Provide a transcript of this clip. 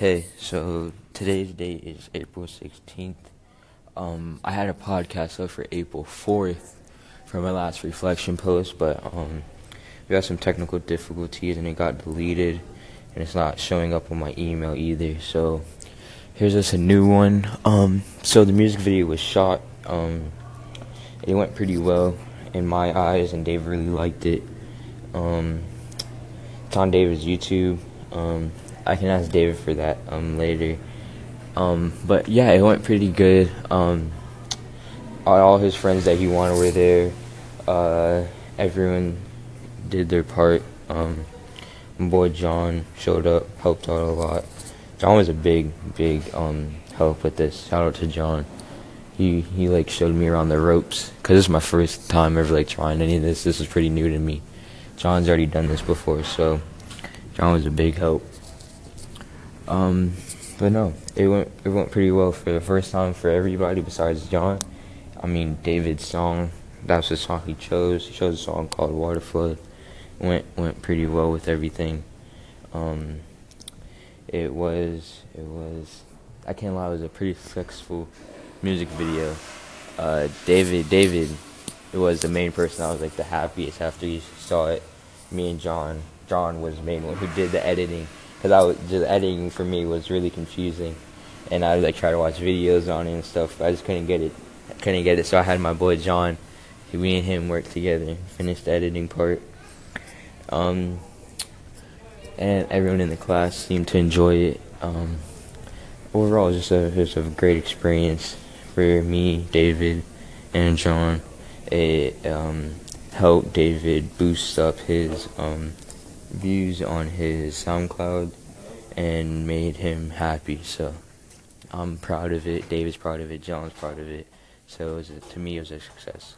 Hey, so today's date is April 16th. Um, I had a podcast up for April 4th for my last reflection post, but um, we had some technical difficulties and it got deleted, and it's not showing up on my email either. So here's just a new one. Um, so the music video was shot. Um, it went pretty well in my eyes, and Dave really liked it. Um, it's on David's YouTube. I can ask David for that um, later. Um, but yeah, it went pretty good. Um, all his friends that he wanted were there. Uh, everyone did their part. Um, boy John showed up, helped out a lot. John was a big, big um, help with this. Shout out to John. He he like showed me around the ropes because this is my first time ever like trying any of this. This is pretty new to me. John's already done this before, so John was a big help. Um, but no, it went it went pretty well for the first time for everybody besides John. I mean, David's song, that's the song he chose. He chose a song called Water Flood. Went went pretty well with everything. Um, it was it was I can't lie, it was a pretty successful music video. Uh, David David was the main person I was like the happiest after you saw it. Me and John John was the main one who did the editing because I was just editing for me was really confusing, and I like try to watch videos on it and stuff. I just couldn't get it, couldn't get it. So I had my boy John, we and him worked together, finished the editing part. Um, and everyone in the class seemed to enjoy it. Um, overall, it was just a, was a great experience for me, David, and John. It um, helped David boost up his um, views on his SoundCloud and made him happy. So I'm proud of it. David's proud of it. John's proud of it. So it was to me, it was a success.